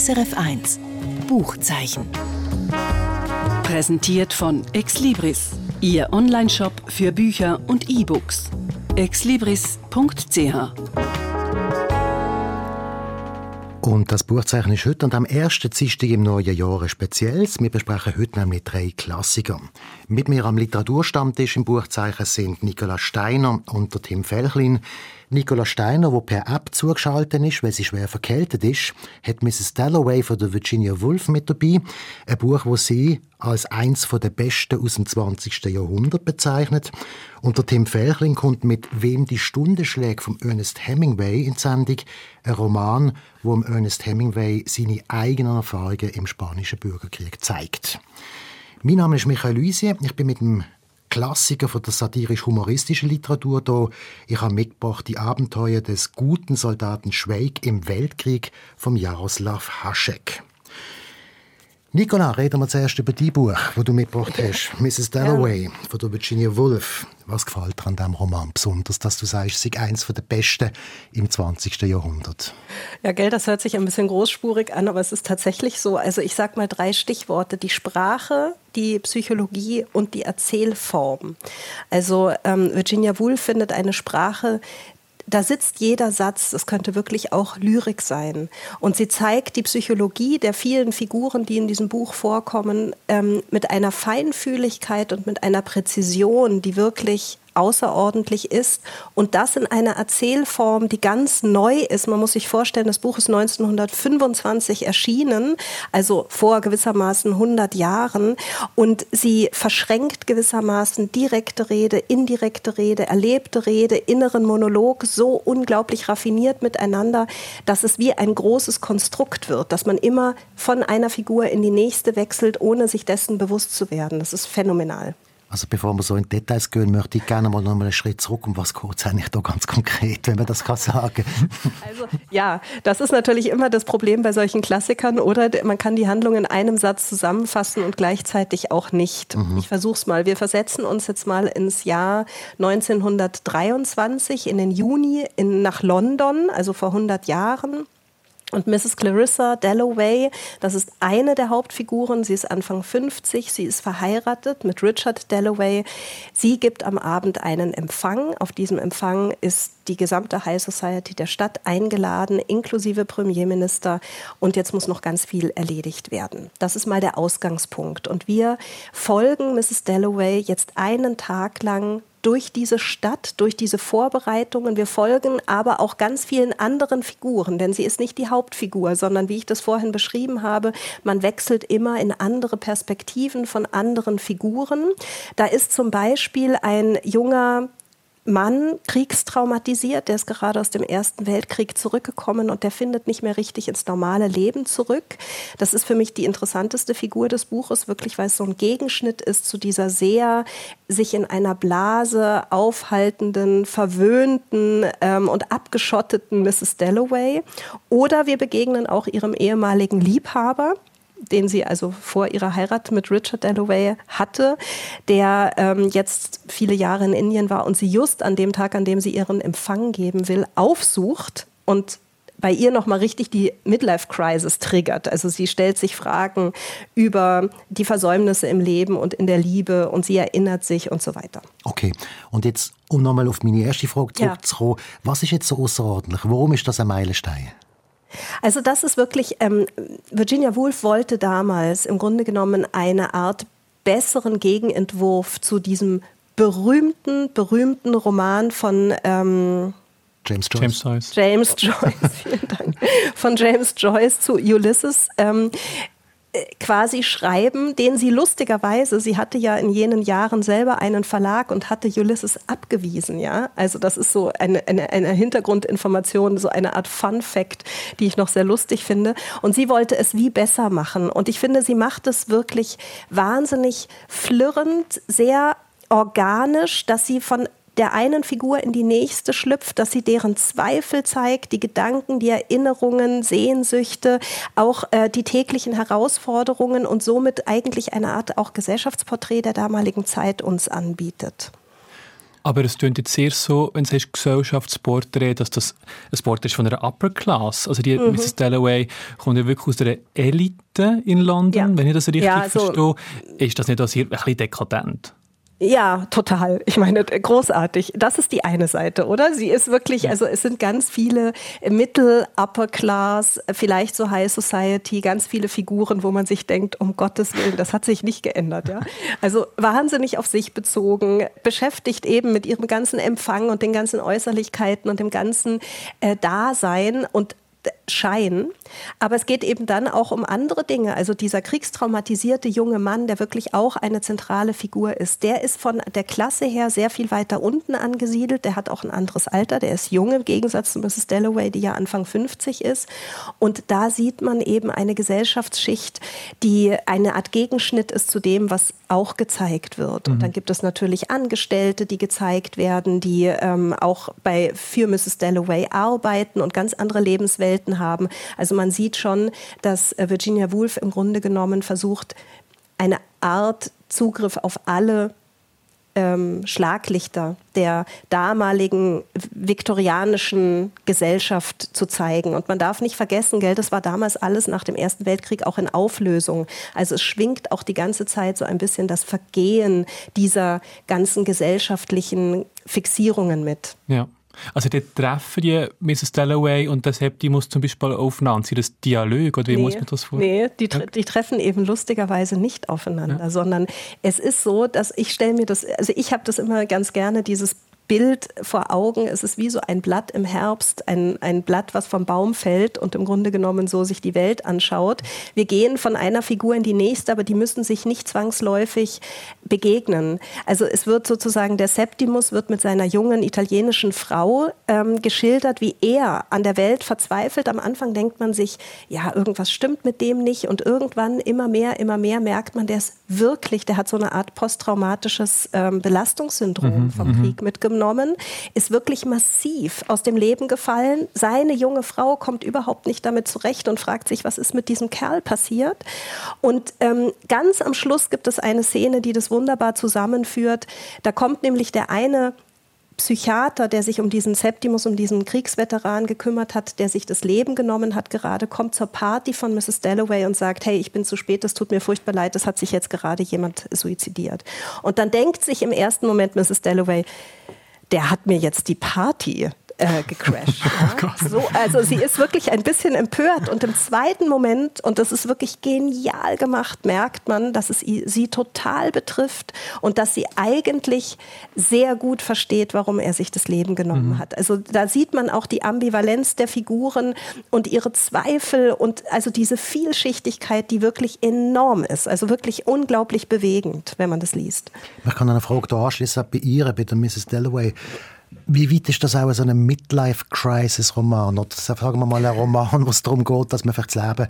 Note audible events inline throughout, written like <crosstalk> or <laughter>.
SRF 1 Buchzeichen. Präsentiert von Exlibris, Ihr Onlineshop für Bücher und E-Books. exlibris.ch und das Buchzeichen ist heute und am ersten Dienstag im neuen Jahr ein spezielles. Wir besprechen heute nämlich drei Klassiker. Mit mir am Literaturstammtisch im Buchzeichen sind Nicola Steiner und der Tim Felchlin. Nicola Steiner, der per App zugeschaltet ist, weil sie schwer verkältet ist, hat Mrs. Dalloway von der Virginia Woolf mit dabei. Ein Buch, das sie als eins der besten aus dem 20. Jahrhundert bezeichnet. Und der Tim Felchling kommt mit Wem die Stunde schlägt vom Ernest Hemingway in die Sendung. Ein Roman, wo Ernest Hemingway seine eigenen Erfahrungen im spanischen Bürgerkrieg zeigt. Mein Name ist Michael Luisier. Ich bin mit dem Klassiker von der satirisch-humoristischen Literatur da. Ich habe mitgebracht die Abenteuer des guten Soldaten Schweig im Weltkrieg vom Jaroslav Hašek. Nicola, reden wir zuerst über die Buch, das du mitgebracht hast. <laughs> Mrs. Dalloway ja. von der Virginia Woolf. Was gefällt dir an diesem Roman besonders, dass du sagst, es ist eines der besten im 20. Jahrhundert? Ja, gell, das hört sich ein bisschen großspurig an, aber es ist tatsächlich so. Also ich sage mal drei Stichworte. Die Sprache, die Psychologie und die Erzählform. Also ähm, Virginia Woolf findet eine Sprache, da sitzt jeder Satz, es könnte wirklich auch Lyrik sein. Und sie zeigt die Psychologie der vielen Figuren, die in diesem Buch vorkommen, ähm, mit einer Feinfühligkeit und mit einer Präzision, die wirklich außerordentlich ist und das in einer Erzählform, die ganz neu ist. Man muss sich vorstellen, das Buch ist 1925 erschienen, also vor gewissermaßen 100 Jahren und sie verschränkt gewissermaßen direkte Rede, indirekte Rede, erlebte Rede, inneren Monolog so unglaublich raffiniert miteinander, dass es wie ein großes Konstrukt wird, dass man immer von einer Figur in die nächste wechselt, ohne sich dessen bewusst zu werden. Das ist phänomenal. Also bevor wir so in Details gehen, möchte ich gerne mal noch einen Schritt zurück. Um was geht es eigentlich da ganz konkret, wenn man das kann sagen <laughs> Also ja, das ist natürlich immer das Problem bei solchen Klassikern, oder? Man kann die Handlung in einem Satz zusammenfassen und gleichzeitig auch nicht. Mhm. Ich versuche es mal. Wir versetzen uns jetzt mal ins Jahr 1923, in den Juni in, nach London, also vor 100 Jahren. Und Mrs. Clarissa Dalloway, das ist eine der Hauptfiguren. Sie ist Anfang 50, sie ist verheiratet mit Richard Dalloway. Sie gibt am Abend einen Empfang. Auf diesem Empfang ist die gesamte High Society der Stadt eingeladen, inklusive Premierminister. Und jetzt muss noch ganz viel erledigt werden. Das ist mal der Ausgangspunkt. Und wir folgen Mrs. Dalloway jetzt einen Tag lang durch diese Stadt, durch diese Vorbereitungen. Wir folgen aber auch ganz vielen anderen Figuren, denn sie ist nicht die Hauptfigur, sondern wie ich das vorhin beschrieben habe, man wechselt immer in andere Perspektiven von anderen Figuren. Da ist zum Beispiel ein junger Mann, kriegstraumatisiert, der ist gerade aus dem Ersten Weltkrieg zurückgekommen und der findet nicht mehr richtig ins normale Leben zurück. Das ist für mich die interessanteste Figur des Buches, wirklich, weil es so ein Gegenschnitt ist zu dieser sehr sich in einer Blase aufhaltenden, verwöhnten ähm, und abgeschotteten Mrs. Dalloway. Oder wir begegnen auch ihrem ehemaligen Liebhaber, den sie also vor ihrer Heirat mit Richard Dalloway hatte, der ähm, jetzt viele Jahre in Indien war und sie just an dem Tag, an dem sie ihren Empfang geben will, aufsucht und bei ihr nochmal richtig die Midlife-Crisis triggert. Also sie stellt sich Fragen über die Versäumnisse im Leben und in der Liebe und sie erinnert sich und so weiter. Okay, und jetzt, um nochmal auf meine erste Frage zurückzukommen, ja. was ist jetzt so außerordentlich? Warum ist das ein Meilenstein? Also das ist wirklich, ähm, Virginia Woolf wollte damals im Grunde genommen eine Art besseren Gegenentwurf zu diesem berühmten, berühmten Roman von ähm, James Joyce. James Joyce. James Joyce, <laughs> vielen Dank. Von James Joyce zu Ulysses. Ähm, quasi schreiben, den sie lustigerweise, sie hatte ja in jenen Jahren selber einen Verlag und hatte Ulysses abgewiesen, ja. Also das ist so eine, eine, eine Hintergrundinformation, so eine Art Fun Fact, die ich noch sehr lustig finde. Und sie wollte es wie besser machen. Und ich finde, sie macht es wirklich wahnsinnig flirrend, sehr organisch, dass sie von der einen Figur in die nächste schlüpft, dass sie deren Zweifel zeigt, die Gedanken, die Erinnerungen, Sehnsüchte, auch äh, die täglichen Herausforderungen und somit eigentlich eine Art auch Gesellschaftsporträt der damaligen Zeit uns anbietet. Aber es klingt jetzt sehr so, wenn du sagst Gesellschaftsporträt, dass das ein Sport ist von einer Upper Class. Also die mhm. Mrs. Dalloway kommt ja wirklich aus der Elite in London, ja. wenn ich das richtig ja, so verstehe. Ist das nicht also ein bisschen dekadent? Ja, total. Ich meine, großartig. Das ist die eine Seite, oder? Sie ist wirklich, also es sind ganz viele Mittel, Upper Class, vielleicht so High Society, ganz viele Figuren, wo man sich denkt, um Gottes Willen, das hat sich nicht geändert, ja. <laughs> Also wahnsinnig auf sich bezogen, beschäftigt eben mit ihrem ganzen Empfang und den ganzen Äußerlichkeiten und dem ganzen äh, Dasein und Schein. Aber es geht eben dann auch um andere Dinge. Also dieser kriegstraumatisierte junge Mann, der wirklich auch eine zentrale Figur ist, der ist von der Klasse her sehr viel weiter unten angesiedelt. Der hat auch ein anderes Alter. Der ist jung im Gegensatz zu Mrs. Dalloway, die ja Anfang 50 ist. Und da sieht man eben eine Gesellschaftsschicht, die eine Art Gegenschnitt ist zu dem, was auch gezeigt wird. Und mhm. dann gibt es natürlich Angestellte, die gezeigt werden, die ähm, auch bei, für Mrs. Dalloway arbeiten und ganz andere Lebenswelten haben. Also man sieht schon, dass äh, Virginia Woolf im Grunde genommen versucht, eine Art Zugriff auf alle ähm, Schlaglichter der damaligen viktorianischen Gesellschaft zu zeigen. Und man darf nicht vergessen, Geld, das war damals alles nach dem Ersten Weltkrieg auch in Auflösung. Also es schwingt auch die ganze Zeit so ein bisschen das Vergehen dieser ganzen gesellschaftlichen Fixierungen mit. Ja. Also dort treffen die Mrs. Dalloway und der Septimus zum Beispiel aufeinander. Sind das Dialog oder wie nee, muss man das vorstellen? Nee, die, die, treffen eben lustigerweise nicht aufeinander, ja. sondern es ist so, dass ich stelle mir das, also ich habe das immer ganz gerne, dieses Bild vor Augen. Es ist wie so ein Blatt im Herbst, ein, ein Blatt, was vom Baum fällt und im Grunde genommen so sich die Welt anschaut. Wir gehen von einer Figur in die nächste, aber die müssen sich nicht zwangsläufig begegnen. Also es wird sozusagen, der Septimus wird mit seiner jungen italienischen Frau ähm, geschildert, wie er an der Welt verzweifelt. Am Anfang denkt man sich, ja, irgendwas stimmt mit dem nicht und irgendwann immer mehr, immer mehr merkt man, der ist wirklich, der hat so eine Art posttraumatisches ähm, Belastungssyndrom mhm, vom mhm. Krieg mitgenommen genommen, ist wirklich massiv aus dem Leben gefallen. Seine junge Frau kommt überhaupt nicht damit zurecht und fragt sich, was ist mit diesem Kerl passiert. Und ähm, ganz am Schluss gibt es eine Szene, die das wunderbar zusammenführt. Da kommt nämlich der eine Psychiater, der sich um diesen Septimus, um diesen Kriegsveteran gekümmert hat, der sich das Leben genommen hat, gerade kommt zur Party von Mrs. Dalloway und sagt, hey, ich bin zu spät, es tut mir furchtbar leid, es hat sich jetzt gerade jemand suizidiert. Und dann denkt sich im ersten Moment Mrs. Dalloway, der hat mir jetzt die Party äh, gecrashed. <laughs> Ja? Oh so, also sie ist wirklich ein bisschen empört und im zweiten Moment, und das ist wirklich genial gemacht, merkt man, dass es sie total betrifft und dass sie eigentlich sehr gut versteht, warum er sich das Leben genommen mhm. hat. Also da sieht man auch die Ambivalenz der Figuren und ihre Zweifel und also diese Vielschichtigkeit, die wirklich enorm ist, also wirklich unglaublich bewegend, wenn man das liest. Ich kann eine Frage da anschließen, bei ihr, bei der Mrs. Dalloway. Wie weit ist das auch so ein Midlife-Crisis-Roman? Oder sagen wir mal ein Roman, wo es darum geht, dass man vielleicht das Leben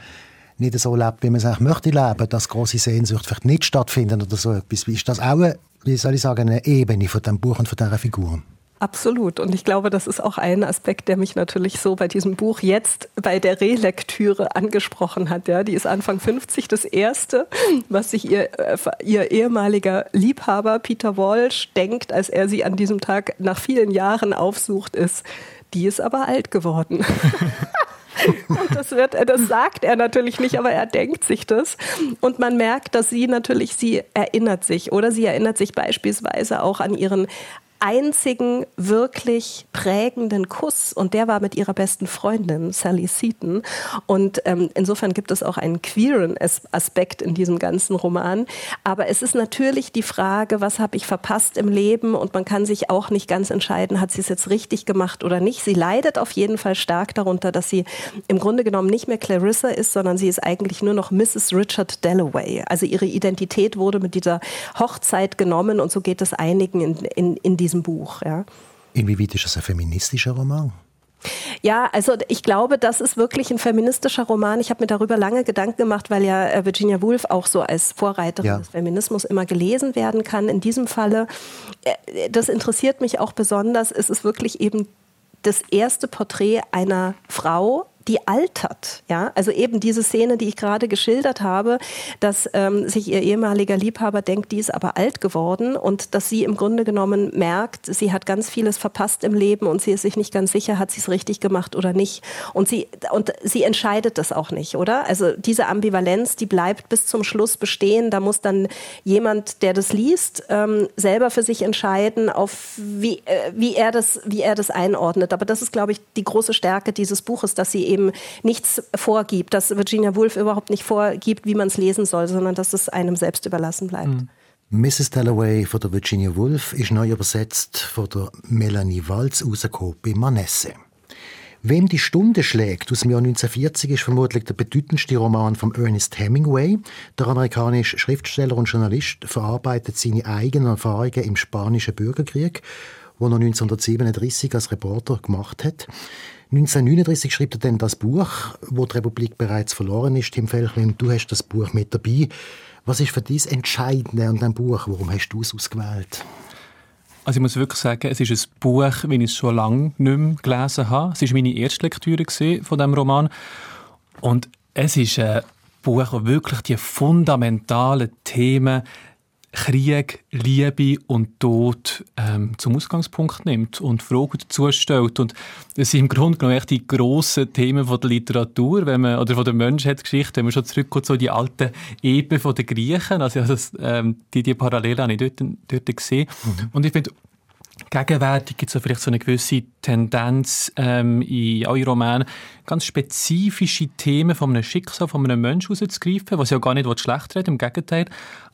nicht so lebt, wie man es eigentlich möchte leben, dass große Sehnsucht vielleicht nicht stattfinden oder so etwas. Ist das auch, eine, wie soll ich sagen, eine Ebene von dem Buch und von dieser Figur? Absolut. Und ich glaube, das ist auch ein Aspekt, der mich natürlich so bei diesem Buch jetzt bei der Relektüre angesprochen hat. Ja, die ist Anfang 50. Das erste, was sich ihr, äh, ihr ehemaliger Liebhaber Peter Walsh denkt, als er sie an diesem Tag nach vielen Jahren aufsucht, ist, die ist aber alt geworden. <laughs> Und das, wird, das sagt er natürlich nicht, aber er denkt sich das. Und man merkt, dass sie natürlich, sie erinnert sich oder sie erinnert sich beispielsweise auch an ihren einzigen wirklich prägenden Kuss und der war mit ihrer besten Freundin Sally Seaton. Und ähm, insofern gibt es auch einen queeren Aspekt in diesem ganzen Roman. Aber es ist natürlich die Frage, was habe ich verpasst im Leben und man kann sich auch nicht ganz entscheiden, hat sie es jetzt richtig gemacht oder nicht. Sie leidet auf jeden Fall stark darunter, dass sie im Grunde genommen nicht mehr Clarissa ist, sondern sie ist eigentlich nur noch Mrs. Richard Dalloway. Also ihre Identität wurde mit dieser Hochzeit genommen und so geht es einigen in, in, in diesem diesem Buch. Ja. Inwieweit ist das ein feministischer Roman? Ja, also ich glaube, das ist wirklich ein feministischer Roman. Ich habe mir darüber lange Gedanken gemacht, weil ja äh, Virginia Woolf auch so als Vorreiterin ja. des Feminismus immer gelesen werden kann. In diesem Falle, äh, das interessiert mich auch besonders, es ist wirklich eben das erste Porträt einer Frau, die altert. Ja? Also eben diese Szene, die ich gerade geschildert habe, dass ähm, sich ihr ehemaliger Liebhaber denkt, die ist aber alt geworden und dass sie im Grunde genommen merkt, sie hat ganz vieles verpasst im Leben und sie ist sich nicht ganz sicher, hat sie es richtig gemacht oder nicht. Und sie, und sie entscheidet das auch nicht, oder? Also diese Ambivalenz, die bleibt bis zum Schluss bestehen. Da muss dann jemand, der das liest, ähm, selber für sich entscheiden, auf wie, äh, wie, er das, wie er das einordnet. Aber das ist, glaube ich, die große Stärke dieses Buches, dass sie eben nichts vorgibt, dass Virginia Woolf überhaupt nicht vorgibt, wie man es lesen soll, sondern dass es einem selbst überlassen bleibt. Mhm. Mrs. Dalloway von der Virginia Woolf ist neu übersetzt von der Melanie Walz rausgekommen bei Manesse. Wem die Stunde schlägt aus dem Jahr 1940 ist vermutlich der bedeutendste Roman von Ernest Hemingway. Der amerikanische Schriftsteller und Journalist verarbeitet seine eigenen Erfahrungen im spanischen Bürgerkrieg, wo er 1937 als Reporter gemacht hat. 1939 schrieb er dann das Buch, wo die Republik bereits verloren ist. Tim Felchlin, du hast das Buch mit dabei. Was ist für dich das Entscheidende an diesem Buch? Warum hast du es ausgewählt? Also ich muss wirklich sagen, es ist ein Buch, wie ich es schon lange nicht mehr gelesen habe. Es war meine erste Lektüre von diesem Roman. Und es ist ein Buch, das wirklich die fundamentalen Themen Krieg, Liebe und Tod ähm, zum Ausgangspunkt nimmt und Fragen dazu stellt. Und das sind im Grunde genommen echt die grossen Themen von der Literatur wenn man, oder von der Menschheitsgeschichte, wenn man schon zurückkommt, so die alten Eben von den Griechen, also das, ähm, die, die Parallelen habe ich dort, dort gesehen. Mhm. Und ich finde, Gegenwärtig gibt es vielleicht so eine gewisse Tendenz ähm, in allen Romanen, ganz spezifische Themen von einem Schicksal, von einem Menschen rauszugreifen, was ja gar nicht schlecht redet, im Gegenteil.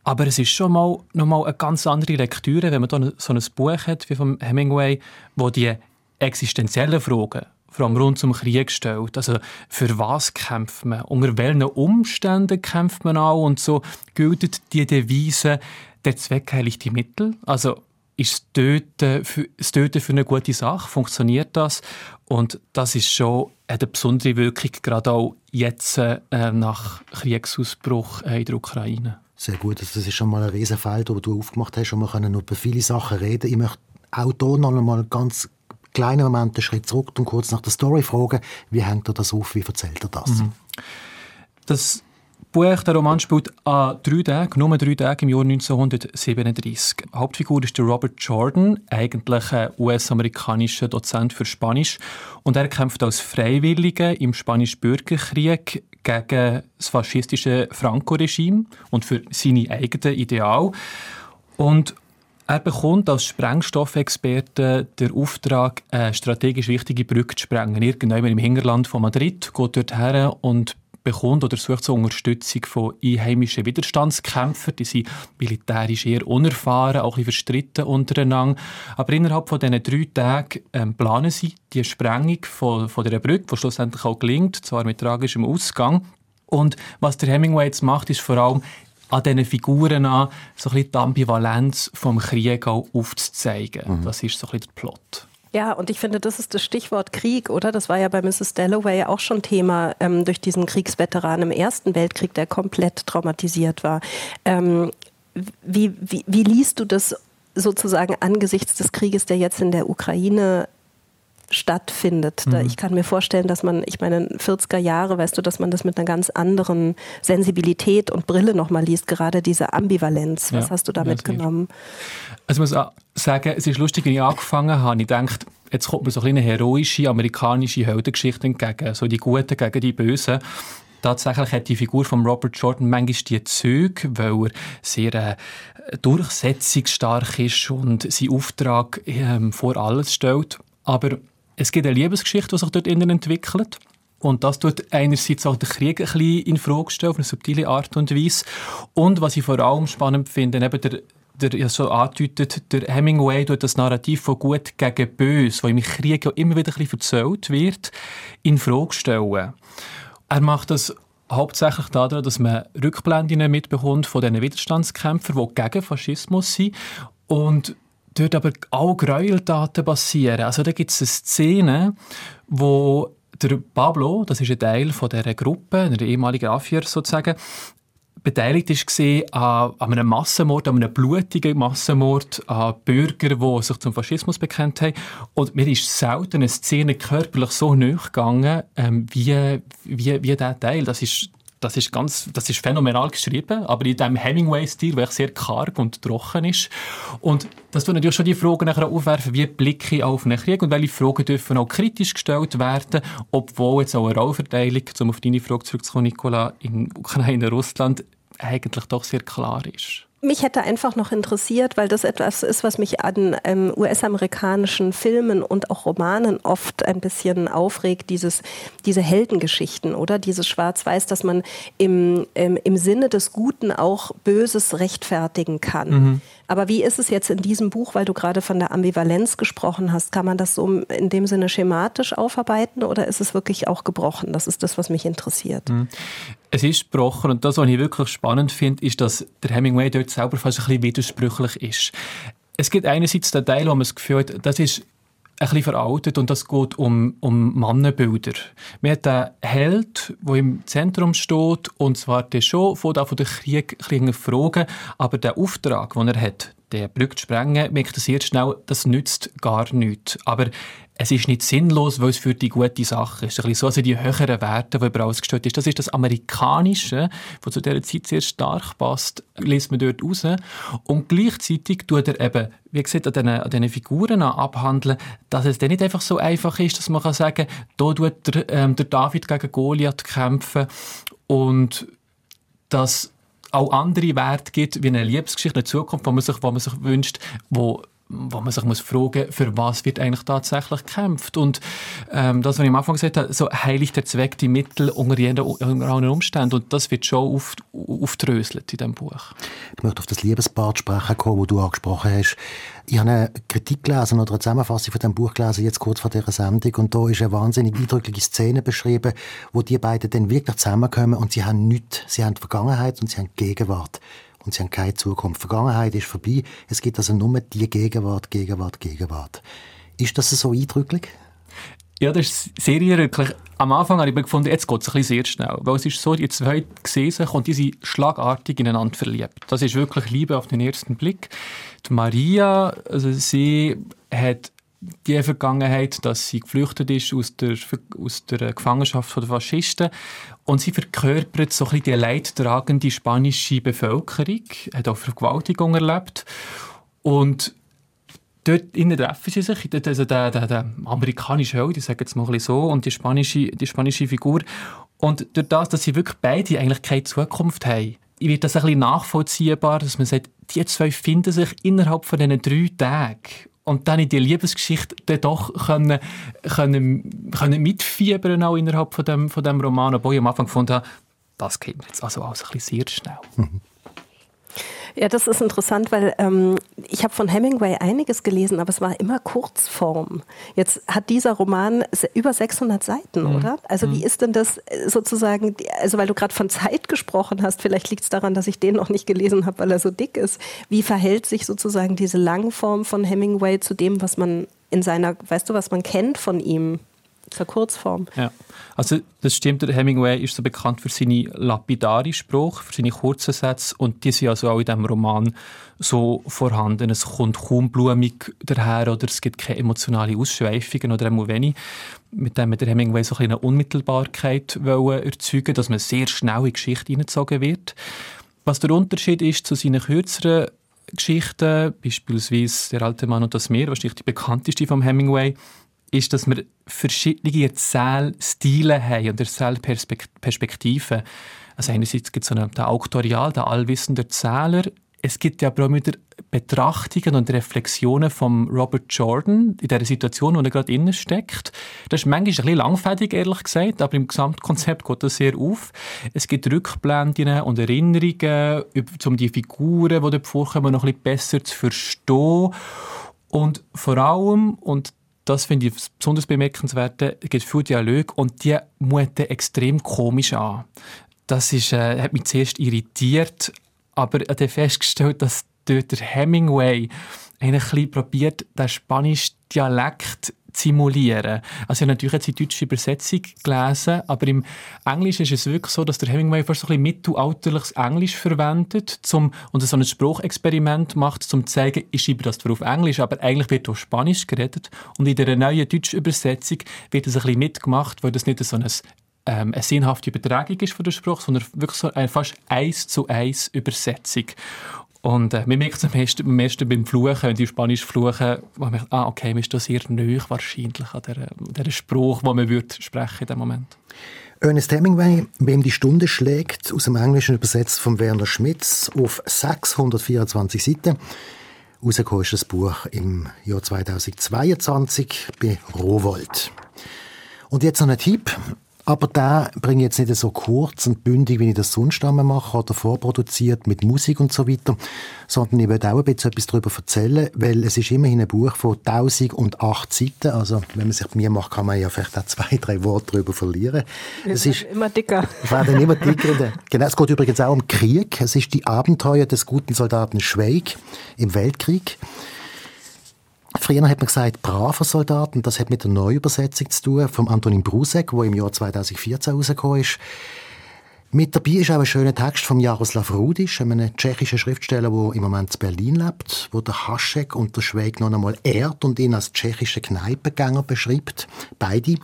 Aber es ist schon mal, noch mal eine ganz andere Lektüre, wenn man da so ein Buch hat wie von Hemingway, wo die existenziellen Fragen vor allem rund zum Krieg stellt. Also für was kämpft man? Unter welchen Umständen kämpft man auch? Und so gilt die Devise, der Zweck heiligt die Mittel. Also ist das Töten, für, das Töten für eine gute Sache? Funktioniert das? Und das ist schon eine besondere Wirkung, gerade auch jetzt äh, nach Kriegsausbruch äh, in der Ukraine. Sehr gut, also das ist schon mal ein Riesenfeld, das du aufgemacht hast und wir können über viele Sachen reden. Ich möchte auch hier noch einmal ganz kleinen Moment einen Schritt zurück und kurz nach der Story fragen. Wie hängt er das auf? Wie erzählt er das? Mhm. Das Buch, der Roman spielt an drei Tagen, nur drei Tage im Jahr 1937. Hauptfigur ist der Robert Jordan, eigentlich ein US-amerikanischer Dozent für Spanisch. Und er kämpft als Freiwilliger im spanischen Bürgerkrieg gegen das faschistische Franco-Regime und für seine eigenen Ideale. Und er bekommt als Sprengstoffexperte den Auftrag, eine strategisch wichtige Brücke zu sprengen. Irgendwann im Hinterland von Madrid, geht dort her und bekommt oder sucht so Unterstützung von einheimischen Widerstandskämpfern. Die sind militärisch eher unerfahren, auch ein bisschen verstritten untereinander. Aber innerhalb von diesen drei Tagen ähm, planen sie die Sprengung von, von der Brücke, die schlussendlich auch gelingt, zwar mit tragischem Ausgang. Und was der Hemingway jetzt macht, ist vor allem an diesen Figuren an, so ein bisschen die Ambivalenz vom Krieg auch aufzuzeigen. Mhm. Das ist so ein bisschen der Plot. Ja, und ich finde, das ist das Stichwort Krieg, oder? Das war ja bei Mrs. Dalloway auch schon Thema ähm, durch diesen Kriegsveteran im Ersten Weltkrieg, der komplett traumatisiert war. Ähm, wie, wie, wie liest du das sozusagen angesichts des Krieges, der jetzt in der Ukraine stattfindet. Mhm. Ich kann mir vorstellen, dass man, ich meine, 40er Jahre, weißt du, dass man das mit einer ganz anderen Sensibilität und Brille nochmal liest, gerade diese Ambivalenz. Was ja, hast du da mitgenommen? Also ich muss sagen, es ist lustig, wenn ich angefangen habe, ich dachte, jetzt kommt mir so eine heroische amerikanische Heldengeschichte entgegen, so die Guten gegen die Bösen. Tatsächlich hat die Figur von Robert Jordan manchmal die Züge, weil er sehr äh, durchsetzungsstark ist und seinen Auftrag ähm, vor alles stellt. Aber es gibt eine Liebesgeschichte, die sich dort innen entwickelt. Und das tut einerseits auch den Krieg ein bisschen in Frage stellen, auf eine subtile Art und Weise. Und was ich vor allem spannend finde, eben der, der ja so andeutet, der Hemingway tut das Narrativ von Gut gegen Böse, das im Krieg ja immer wieder ein bisschen erzählt wird, in Frage stellen. Er macht das hauptsächlich daran, dass man Rückblenden mitbekommt von diesen Widerstandskämpfern, die gegen Faschismus sind. Und dort aber auch Gräueltaten passieren. Also da gibt es eine Szene, wo der Pablo, das ist ein Teil von dieser Gruppe, einer ehemaligen Affier sozusagen, beteiligt war an, einem Massenmord, an einem blutigen Massenmord an Bürger, die sich zum Faschismus bekennt haben. Und mir ist selten eine Szene körperlich so nahe gegangen, ähm, wie, wie, wie dieser Teil. Das ist, das ist ganz, das ist phänomenal geschrieben, aber in diesem Hemingway-Stil, der sehr karg und trocken ist. Und das tut natürlich schon die Frage nachher aufwerfen, wie blicke ich auf einen Krieg und welche Fragen dürfen auch kritisch gestellt werden, obwohl jetzt auch eine Rollverteilung, um auf deine Frage zurückzukommen, Nicola, in Ukraine, Russland, eigentlich doch sehr klar ist. Mich hätte einfach noch interessiert, weil das etwas ist, was mich an ähm, US-amerikanischen Filmen und auch Romanen oft ein bisschen aufregt, dieses, diese Heldengeschichten oder dieses Schwarz-Weiß, dass man im, ähm, im Sinne des Guten auch Böses rechtfertigen kann. Mhm. Aber wie ist es jetzt in diesem Buch, weil du gerade von der Ambivalenz gesprochen hast, kann man das so in dem Sinne schematisch aufarbeiten oder ist es wirklich auch gebrochen? Das ist das, was mich interessiert. Mhm. Es ist gebrochen und das, was ich wirklich spannend finde, ist, dass der Hemingway dort selber fast ein bisschen widersprüchlich ist. Es gibt einerseits den Teil, wo man das Gefühl hat, das ist ein bisschen veraltet und das geht um, um Mannenbilder. Man hat einen Held, der im Zentrum steht und zwar der schon von, der Krieg Fragen, aber der Auftrag, den er hat, der Brücke zu sprengen, merkt er sehr schnell, das nützt gar nichts. Aber es ist nicht sinnlos, weil es für die gute Sache ist. Ein so also die höheren Werte, die überall ausgestellt ist. Das ist das Amerikanische, das zu dieser Zeit sehr stark passt, liest man dort raus. Und gleichzeitig tut er eben, wie gesagt, an diesen, an diesen Figuren abhandeln, dass es dann nicht einfach so einfach ist, dass man kann sagen, da tut der, ähm, der David gegen Goliath kämpfen und dass auch andere Werte gibt, wie eine Liebesgeschichte, eine Zukunft, die man sich, wo man sich wünscht, wo wo man sich muss fragen für was wird eigentlich tatsächlich gekämpft. Und ähm, das, was ich am Anfang gesagt habe, so heiligt der Zweck die Mittel unter, jeden, unter allen Umständen. Und das wird schon auf, aufdröselt in diesem Buch. Ich möchte auf das Liebesbad sprechen kommen, das du angesprochen hast. Ich habe eine Kritik gelesen oder eine Zusammenfassung von diesem Buch gelesen, jetzt kurz vor dieser Sendung. Und da ist eine wahnsinnig eindrückliche Szene beschrieben, wo die beiden dann wirklich zusammenkommen und sie haben nichts. Sie haben die Vergangenheit und sie haben die Gegenwart und sie haben keine Zukunft. Vergangenheit ist vorbei. Es gibt also nur die Gegenwart, Gegenwart, Gegenwart. Ist das so eindrücklich? Ja, das ist sehr eindrücklich. Am Anfang habe ich gefunden, jetzt geht es ein bisschen sehr schnell. Weil es ist so, die zwei sich und die sind schlagartig ineinander verliebt. Das ist wirklich Liebe auf den ersten Blick. Die Maria, also sie hat die Vergangenheit, dass sie geflüchtet ist aus der, aus der Gefangenschaft der Faschisten. Und sie verkörpert so ein bisschen die leidtragende spanische Bevölkerung, hat auch Vergewaltigung erlebt. Und dort treffen sie sich, also der, der, der amerikanische Held, ich sage jetzt mal so, und die spanische, die spanische Figur. Und durch das, dass sie wirklich beide eigentlich keine Zukunft haben, wird das ein bisschen nachvollziehbar, dass man sagt, die zwei finden sich innerhalb von diesen drei Tagen und dann in die Liebesgeschichte dann doch können, können, können mitfiebern auch innerhalb von dem, von dem Roman, obwohl ich am Anfang gefunden habe, das geht jetzt also alles ein bisschen sehr schnell. <laughs> Ja, das ist interessant, weil ähm, ich habe von Hemingway einiges gelesen, aber es war immer Kurzform. Jetzt hat dieser Roman über 600 Seiten, mhm. oder? Also mhm. wie ist denn das äh, sozusagen, also weil du gerade von Zeit gesprochen hast, vielleicht liegt es daran, dass ich den noch nicht gelesen habe, weil er so dick ist. Wie verhält sich sozusagen diese Langform von Hemingway zu dem, was man in seiner, weißt du, was man kennt von ihm? Zur Kurzform. Ja, also das stimmt, der Hemingway ist so bekannt für seine lapidaren Spruch, für seine kurzen Sätze und die sind also auch in diesem Roman so vorhanden. Es kommt kaum blumig daher oder es gibt keine emotionale Ausschweifungen oder einmal wenig. Mit dem hat der Hemingway so eine Unmittelbarkeit erzeugen dass man sehr schnell in die Geschichte hineingezogen wird. Was der Unterschied ist zu seinen kürzeren Geschichten, beispielsweise Der alte Mann und das Meer, wahrscheinlich die bekannteste vom Hemingway, ist, dass wir verschiedene Erzählstile haben und Erzählperspektiven. Also einerseits gibt es so den Auktorial, den allwissenden Erzähler. Es gibt ja aber auch wieder Betrachtungen und Reflexionen von Robert Jordan in der Situation, wo er gerade innen steckt. Das ist manchmal ein bisschen langfädig, ehrlich gesagt, aber im Gesamtkonzept geht das sehr auf. Es gibt Rückblenden und Erinnerungen, um die Figuren, die dort vorkommen, noch ein bisschen besser zu verstehen. Und vor allem, und das finde ich besonders bemerkenswert, es gibt viele Dialoge und die muten extrem komisch an. Das ist, äh, hat mich zuerst irritiert, aber ich habe festgestellt, dass dort der Hemingway eigentlich probiert, den spanischen Dialekt simulieren. Also ich habe natürlich jetzt die deutsche Übersetzung gelesen, aber im Englischen ist es wirklich so, dass der Hemingway fast so ein bisschen mittelalterliches Englisch verwendet zum, und so ein Spruchexperiment macht, um zu zeigen, ich schreibe das zwar auf Englisch, aber eigentlich wird auf Spanisch geredet. Und in der neuen deutschen Übersetzung wird das ein bisschen mitgemacht, weil das nicht so ein ähm, eine sinnhafte Übertragung ist von der Spruch, sondern wirklich so eine fast eins zu eins Übersetzung. Und äh, man merkt es am ersten, am ersten beim Fluchen, wenn die Spanisch fluchen, man merkt, ah, okay, man ist da sehr neu wahrscheinlich an der, Spruch, den man würde sprechen in dem Moment. Ernest Hemingway, wem die Stunde schlägt, aus dem Englischen übersetzt von Werner Schmitz auf 624 Seiten. Rausgekommen ist das Buch im Jahr 2022 bei Rowold. Und jetzt noch ein Tipp. Aber da bringe ich jetzt nicht so kurz und bündig, wie ich das sonst einmal mache oder vorproduziert mit Musik und so weiter, sondern ich werde auch ein bisschen etwas darüber erzählen, weil es ist immerhin ein Buch von 1008 Seiten, also wenn man sich mir macht, kann man ja vielleicht auch zwei, drei Worte darüber verlieren. Es ist immer dicker. Es werden immer dicker. genau, es geht übrigens auch um Krieg. Es ist die Abenteuer des guten Soldaten Schweig im Weltkrieg. Früher hat man gesagt, braver Soldat, das hat mit der Neuübersetzung zu tun, vom Antonin Brusek, wo im Jahr 2014 rausgekommen ist. Mit dabei ist auch ein schöner Text von Jaroslav Rudisch, einem tschechischen Schriftsteller, der im Moment in Berlin lebt, wo der Haschek und der Schweg noch einmal ehrt und ihn als tschechische Kneipengänger beschreibt. Beide.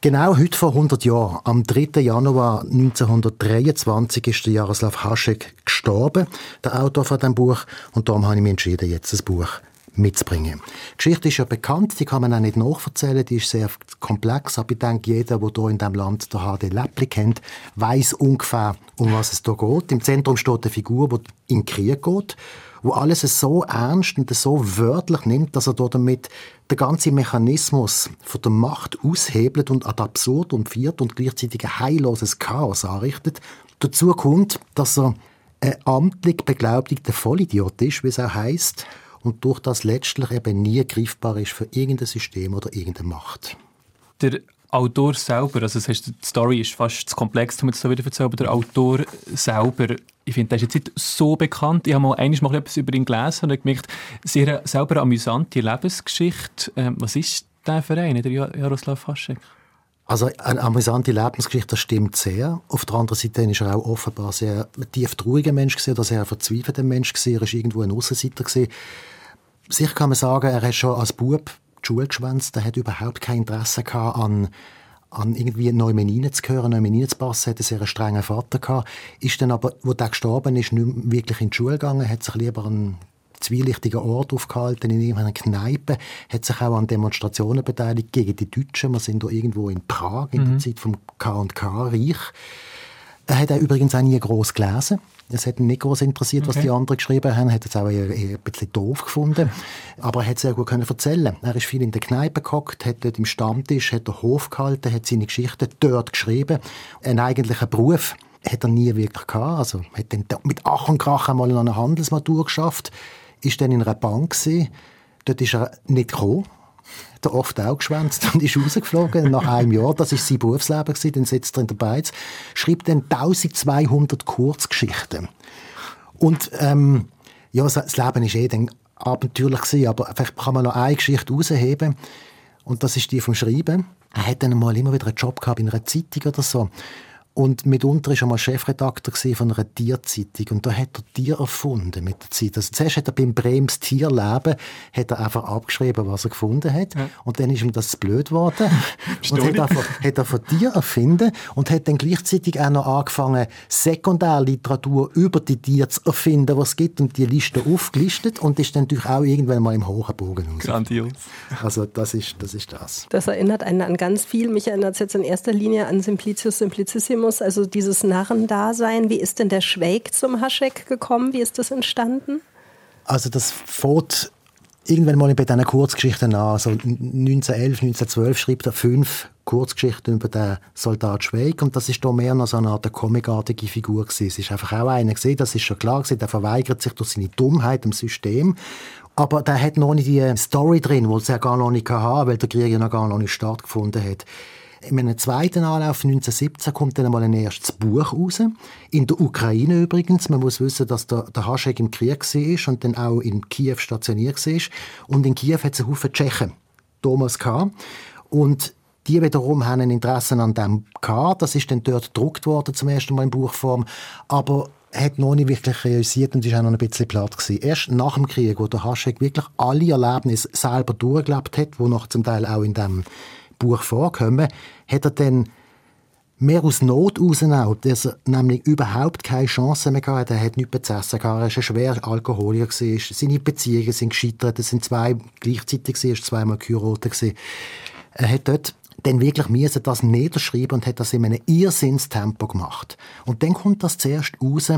Genau heute vor 100 Jahren, am 3. Januar 1923, ist der Jaroslav Haschek gestorben, der Autor von diesem Buch. Und darum habe ich mich entschieden, jetzt das Buch mitzubringen. Die Geschichte ist ja bekannt, die kann man auch nicht nachverzählen, die ist sehr komplex, aber ich denke, jeder, der hier in diesem Land der HD Läppli kennt, weiß ungefähr, um was es hier geht. Im Zentrum steht eine Figur, die in den Krieg geht, wo alles so ernst und so wörtlich nimmt, dass er damit den ganzen Mechanismus von der Macht aushebelt und ad absurd und viert und gleichzeitig ein heilloses Chaos anrichtet. Dazu kommt, dass er ein amtlich beglaubigter Vollidiot ist, wie es auch heisst, und durch das letztlich eben nie greifbar ist für irgendein System oder irgendeine Macht. Der Autor selber, also das heißt, die Story ist fast zu komplex, um es so wieder erzählen, aber der Autor selber, ich finde, der ist jetzt nicht so bekannt. Ich habe mal einmal mal etwas über ihn gelesen und gemerkt, sehr selber eine amüsante Lebensgeschichte. Ähm, was ist der Verein, der Jaroslav Haschek? Also eine amüsante Lebensgeschichte, das stimmt sehr. Auf der anderen Seite ist er auch offenbar sehr tief trauriger Mensch gewesen, oder sehr verzweifelter Mensch gewesen. Er war irgendwo ein Aussenseiter gewesen. Sicher kann man sagen, er hat schon als Bub die Schule geschwänzt. Er hat überhaupt kein Interesse gehabt an an irgendwie Neumeninen zu gehören, Neumeninen zu passen, hat einen sehr strengen Vater gehabt, ist dann aber, wo der gestorben ist, nicht wirklich in die Schule gegangen, hat sich lieber an zwielichtigen Ort aufgehalten, in irgendeiner Kneipe, hat sich auch an Demonstrationen beteiligt gegen die Deutschen. Wir sind da irgendwo in Prag, in mhm. der Zeit vom K&K-Reich. Er hat auch übrigens auch nie gross gelesen. Es hat ihn nicht groß interessiert, was okay. die anderen geschrieben haben. Er hat es auch eher, eher ein bisschen doof gefunden. Aber er hat sehr gut können erzählen. Er ist viel in der Kneipe gehockt, hat dort im Stammtisch, hat den Hof gehalten, hat seine Geschichten dort geschrieben. Einen eigentlichen Beruf hat er nie wirklich gehabt. Also hat dann mit Ach und Krach einmal noch eine Handelsmatur geschafft, ist dann in einer Bank gewesen. Dort ist er nicht gekommen hat er oft auch geschwänzt und ist rausgeflogen nach einem Jahr. Das war sein Berufsleben gewesen. Dann sitzt er in der Beiz, schreibt dann 1200 Kurzgeschichten. Und ähm, ja, das Leben ist eh dann abenteuerlich gewesen, aber vielleicht kann man noch eine Geschichte herausheben. Und das ist die vom Schreiben. Er hat dann mal immer wieder einen Job gehabt in einer Zeitung oder so. Und mitunter war er mal Chefredakteur von einer Tierzeitung. Und da hat er Tier erfunden mit der Zeit. Also zuerst hat er beim Brems Tierleben hat er einfach abgeschrieben, was er gefunden hat. Ja. Und dann ist ihm das blöd geworden. <laughs> und hat einfach, hat er von Tier erfinden und hat dann gleichzeitig auch noch angefangen, Sekundärliteratur über die Tiere zu erfinden, was es gibt und die Liste aufgelistet und ist dann natürlich auch irgendwann mal im hohen Bogen raus. Grandios. Also das ist, das ist das. Das erinnert einen an ganz viel. Mich erinnert es jetzt in erster Linie an Simplicius Simplicissimus muss, also dieses Narrendasein. Wie ist denn der Schweig zum Haschek gekommen? Wie ist das entstanden? Also das fährt irgendwann mal bei diesen Kurzgeschichten an. Also 1911, 1912 schreibt er fünf Kurzgeschichten über den Soldat Schweig und das ist da mehr noch so eine Art comicartige Figur gewesen. Es ist einfach auch einer gesehen, das ist schon klar gewesen, der verweigert sich durch seine Dummheit im System aber der hat noch nicht die Story drin, die ja gar noch nicht hatte, weil der Krieg ja noch gar noch nicht stattgefunden hat. In einem zweiten Anlauf 1917 kommt dann einmal ein erstes Buch raus. In der Ukraine übrigens. Man muss wissen, dass der, der Haschek im Krieg war und dann auch in Kiew stationiert war. Und in Kiew hat es einen Haufen Tschechen Thomas K. Und die wiederum haben ein Interesse an dem K. Das ist dann dort gedruckt worden, zum ersten Mal in Buchform. Aber hat noch nicht wirklich realisiert und ist auch noch ein bisschen platt gewesen. Erst nach dem Krieg, wo der Haschek wirklich alle Erlebnisse selber durchgelebt hat, wo noch zum Teil auch in dem Buch vorkommen, hat er dann mehr aus Not auch, dass er nämlich überhaupt keine Chance mehr hatte. Er hat nichts zu essen er war ein schwerer Alkoholiker. Seine Beziehungen sind gescheitert, es sind zwei gleichzeitig, er war zweimal geheiratet. Er hat dort dann wirklich müssen das niederschreiben und hat das in einem Irrsinnstempo gemacht. Und dann kommt das zuerst raus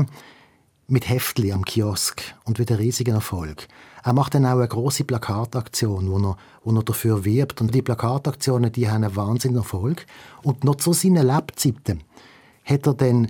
mit Heftli am Kiosk und wieder riesigen Erfolg. Er macht dann auch eine große Plakataktion, wo er, wo er dafür wirbt. Und die Plakataktionen, die haben einen wahnsinnigen Erfolg. Und noch zu seinen Lebzeiten hat er dann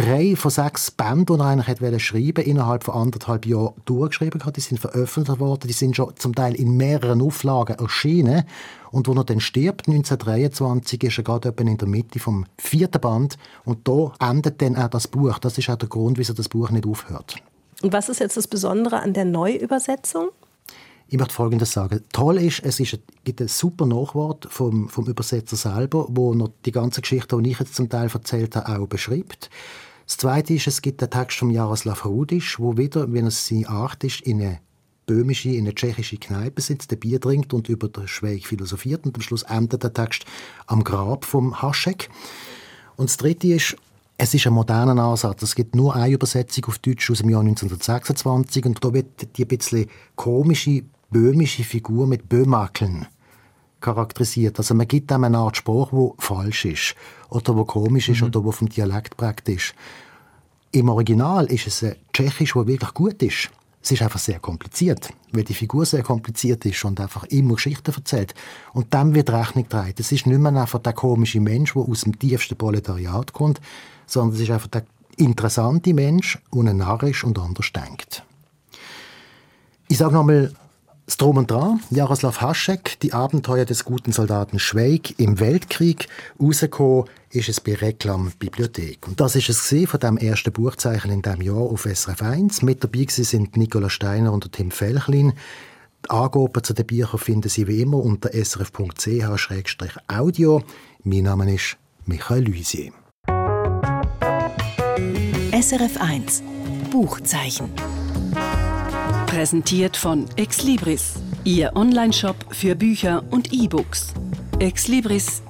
drei von sechs Bänden, die er eigentlich hätte schreiben innerhalb von anderthalb Jahren durchgeschrieben hat. Die sind veröffentlicht worden, die sind schon zum Teil in mehreren Auflagen erschienen. Und wo er dann stirbt, 1923, ist er gerade in der Mitte vom vierten Band. Und da endet dann auch das Buch. Das ist auch der Grund, wieso das Buch nicht aufhört. Und was ist jetzt das Besondere an der Neuübersetzung? Ich möchte Folgendes sagen. Toll ist, es ist, gibt ein super Nachwort vom, vom Übersetzer selber, wo noch die ganze Geschichte, die ich jetzt zum Teil erzählt habe, auch beschreibt. Das Zweite ist, es gibt einen Text von Jaroslav Rudisch, wo wieder, wenn es seine Art ist, in eine böhmische, in eine tschechische Kneipe sitzt, ein Bier trinkt und über den Schweig philosophiert und am Schluss endet der Text am Grab vom Haschek. Und das Dritte ist, es ist ein moderner Ansatz. Es gibt nur eine Übersetzung auf Deutsch aus dem Jahr 1926 und da wird die ein bisschen komische, böhmische Figur mit Böhmakeln charakterisiert. Also man gibt einem eine Art Spruch, wo falsch ist oder wo komisch ist mhm. oder wo vom Dialekt praktisch. Im Original ist es ein Tschechisch, wo wirklich gut ist. Es ist einfach sehr kompliziert, weil die Figur sehr kompliziert ist und einfach immer Geschichten erzählt. Und dann wird Rechnung getragen. Es ist nicht mehr einfach der komische Mensch, der aus dem tiefsten Proletariat kommt, sondern es ist einfach der interessante Mensch, der ein Narr ist und anders denkt. Ich sage nochmal Drum und Dran, Jaroslav Haschek, die Abenteuer des guten Soldaten Schweig im Weltkrieg. Rausgekommen ist es bei Reklam Bibliothek. Und das ist es von dem ersten Buchzeichen in diesem Jahr auf SRF 1. Mit dabei sind Nicola Steiner und Tim Felchlin. Die Angaben zu den Büchern finden Sie wie immer unter srf.ch-audio. Mein Name ist Michael Luisier. SRF 1 Buchzeichen Präsentiert von Exlibris, Ihr Onlineshop für Bücher und E-Books. exlibris.ch